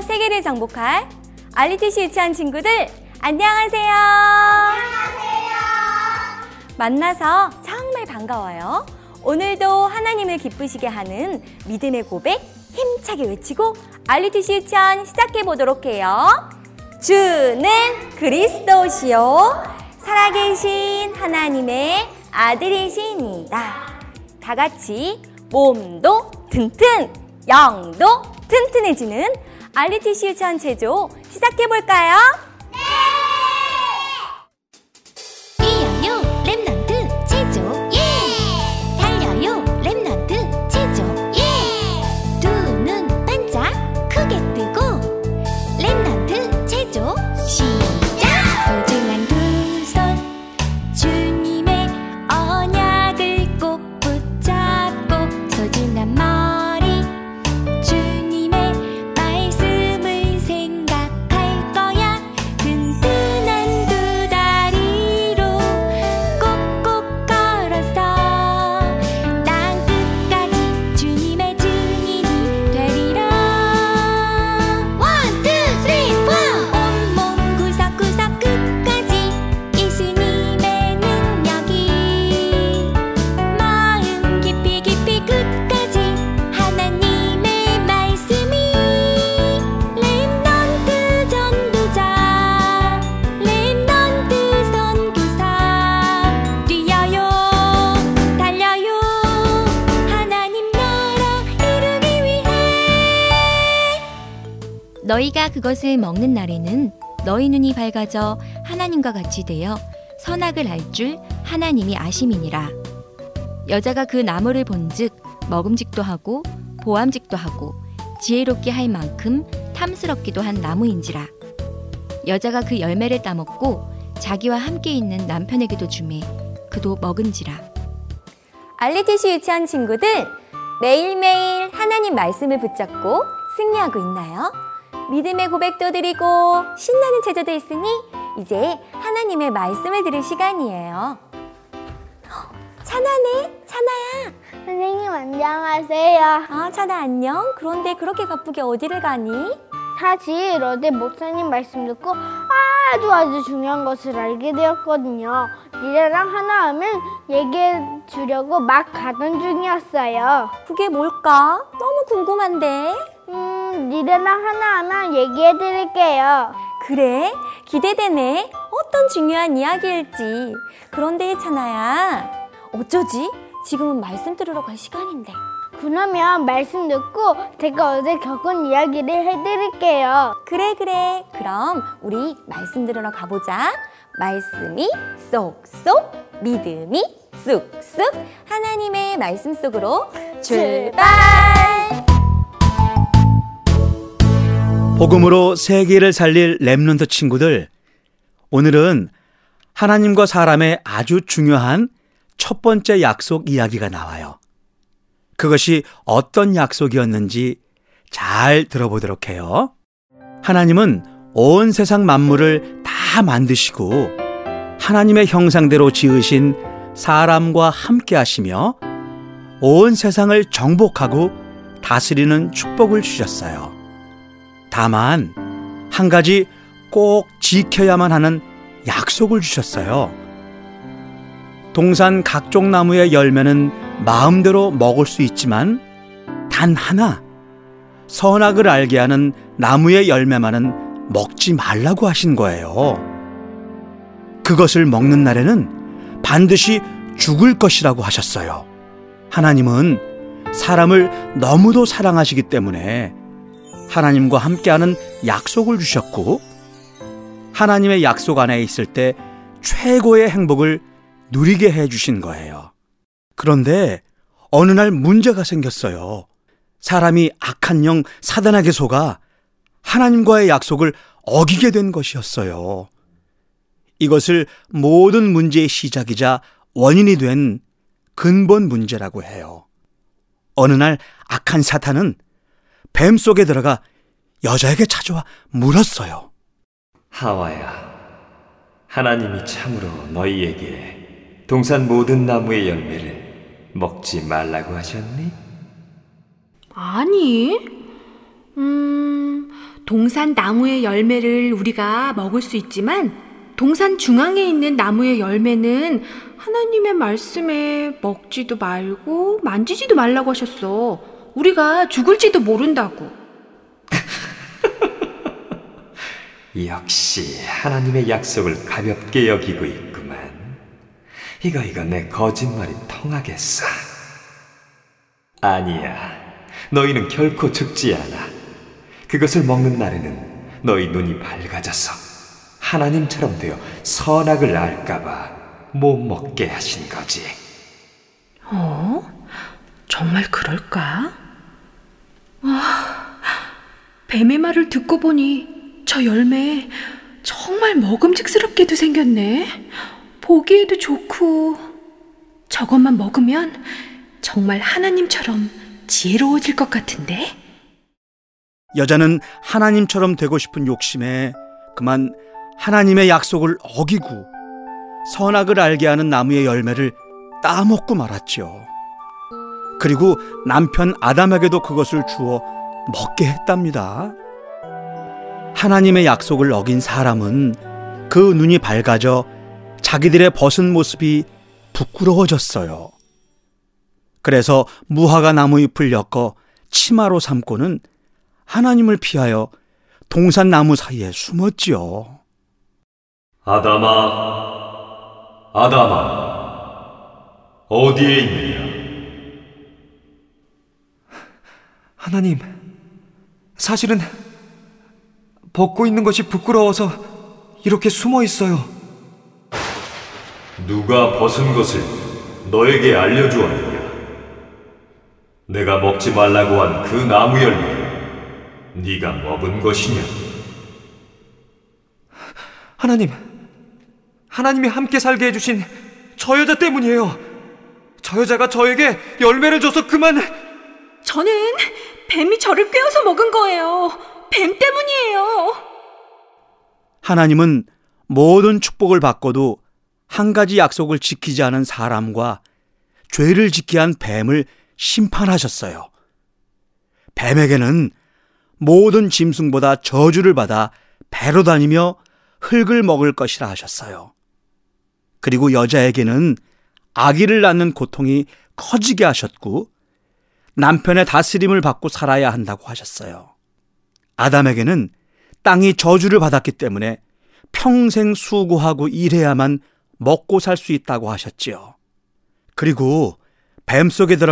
세계를 정복할 알리티시 유치한 친구들 안녕하세요. 안녕하세요. 만나서 정말 반가워요. 오늘도 하나님을 기쁘시게 하는 믿음의 고백 힘차게 외치고 알리티시 유치원 시작해 보도록 해요. 주는 그리스도시요 살아계신 하나님의 아들이시니다. 다 같이 몸도 튼튼, 영도 튼튼해지는 알리티 시 유치원 체조 시작해 볼까요? 뛰어요 너희가 그것을 먹는 날에는 너희 눈이 밝아져 하나님과 같이 되어 선악을 알 줄 하나님이 아심이니라. 여자가 그 나무를 본즉 먹음직도 하고 보암직도 하고 지혜롭게 할 만큼 탐스럽기도 한 나무인지라. 여자가 그 열매를 따먹고 자기와 함께 있는 남편에게도 주매 그도 먹은지라. 알리티시 유치원 친구들 매일매일 하나님 말씀을 붙잡고 승리하고 있나요? 믿음의 고백도 드리고 신나는 제자도 있으니 이제 하나님의 말씀을 들을 시간이에요. 헉, 찬아네, 찬아야. 선생님 안녕하세요. 아, 찬아 안녕. 그런데 그렇게 바쁘게 어디를 가니? 사실 어제 목사님 말씀 듣고 아주 아주 중요한 것을 알게 되었거든요. 니네랑 하나 하면 얘기해 주려고 막 가던 중이었어요. 그게 뭘까? 너무 궁금한데. 음, 니네랑 하나 하면 얘기해 드릴게요. 그래, 기대되네. 어떤 중요한 이야기일지. 그런데 찬아야, 어쩌지? 지금은 말씀 들으러 갈 시간인데. 그러면 말씀 듣고 제가 어제 겪은 이야기를 해드릴게요. 그래, 그래. 그럼 우리 말씀 들으러 가보자. 말씀이 쏙쏙, 믿음이 쑥쑥, 하나님의 말씀 속으로 출발! 복음으로 세계를 살릴 랩런트 친구들, 오늘은 하나님과 사람의 아주 중요한 첫 번째 약속 이야기가 나와요. 그것이 어떤 약속이었는지 잘 들어보도록 해요. 하나님은 온 세상 만물을 다 만드시고 하나님의 형상대로 지으신 사람과 함께 하시며 온 세상을 정복하고 다스리는 축복을 주셨어요. 다만 한 가지 꼭 지켜야만 하는 약속을 주셨어요. 동산 각종 나무의 열매는 마음대로 먹을 수 있지만 단 하나 선악을 알게 하는 나무의 열매만은 먹지 말라고 하신 거예요. 그것을 먹는 날에는 반드시 죽을 것이라고 하셨어요. 하나님은 사람을 너무도 사랑하시기 때문에 하나님과 함께하는 약속을 주셨고 하나님의 약속 안에 있을 때 최고의 행복을 누리게 해 주신 거예요. 그런데 어느 날 문제가 생겼어요. 사람이 악한 영 사단에게 속아 하나님과의 약속을 어기게 된 것이었어요. 이것을 모든 문제의 시작이자 원인이 된 근본 문제라고 해요. 어느 날 악한 사탄은 뱀 속에 들어가 여자에게 찾아와 물었어요. 하와야, 하나님이 참으로 너희에게 동산 모든 나무의 열매를 먹지 말라고 하셨니? 아니, 음, 동산 나무의 열매를 우리가 먹을 수 있지만 동산 중앙에 있는 나무의 열매는 하나님의 말씀에 먹지도 말고 만지지도 말라고 하셨어. 우리가 죽을지도 모른다고. 역시 하나님의 약속을 가볍게 여기고 있구만. 이거 이거 내 거짓말이 통하겠어. 아니야. 너희는 결코 죽지 않아. 그것을 먹는 날에는 너희 눈이 밝아져서 하나님처럼 되어 선악을 알까봐 못 먹게 하신 거지. 어? 정말 그럴까? 아, 뱀의 말을 듣고 보니 저 열매 정말 먹음직스럽게도 생겼네. 보기에도 좋고 저것만 먹으면 정말 하나님처럼 지혜로워질 것 같은데? 여자는 하나님처럼 되고 싶은 욕심에 그만 하나님의 약속을 어기고 선악을 알게 하는 나무의 열매를 따먹고 말았죠. 그리고 남편 아담에게도 그것을 주어 먹게 했답니다. 하나님의 약속을 어긴 사람은 그 눈이 밝아져 자기들의 벗은 모습이 부끄러워졌어요. 그래서 무화과 나무 잎을 엮어 치마로 삼고는 하나님을 피하여 동산 나무 사이에 숨었지요. 아담아, 아담아, 어디에 있느냐? 하나님, 사실은 벗고 있는 것이 부끄러워서 이렇게 숨어 있어요. 누가 벗은 것을 너에게 알려주었느냐? 내가 먹지 말라고 한 그 나무 열매를 네가 먹은 것이냐? 하나님, 하나님이 함께 살게 해주신 저 여자 때문이에요. 저 여자가 저에게 열매를 줘서 그만. 저는 뱀이 저를 꿰어서 먹은 거예요. 뱀 때문이에요. 하나님은 모든 축복을 받고도 한 가지 약속을 지키지 않은 사람과 죄를 짓게 한 뱀을 심판하셨어요. 뱀에게는 모든 짐승보다 저주를 받아 배로 다니며 흙을 먹을 것이라 하셨어요. 그리고 여자에게는 아기를 낳는 고통이 커지게 하셨고 남편의 다스림을 받고 살아야 한다고 하셨어요. 아담에게는 땅이 저주를 받았기 때문에 평생 수고하고 일해야만 먹고 살 수 있다고 하셨지요. 그리고 뱀 속에 들어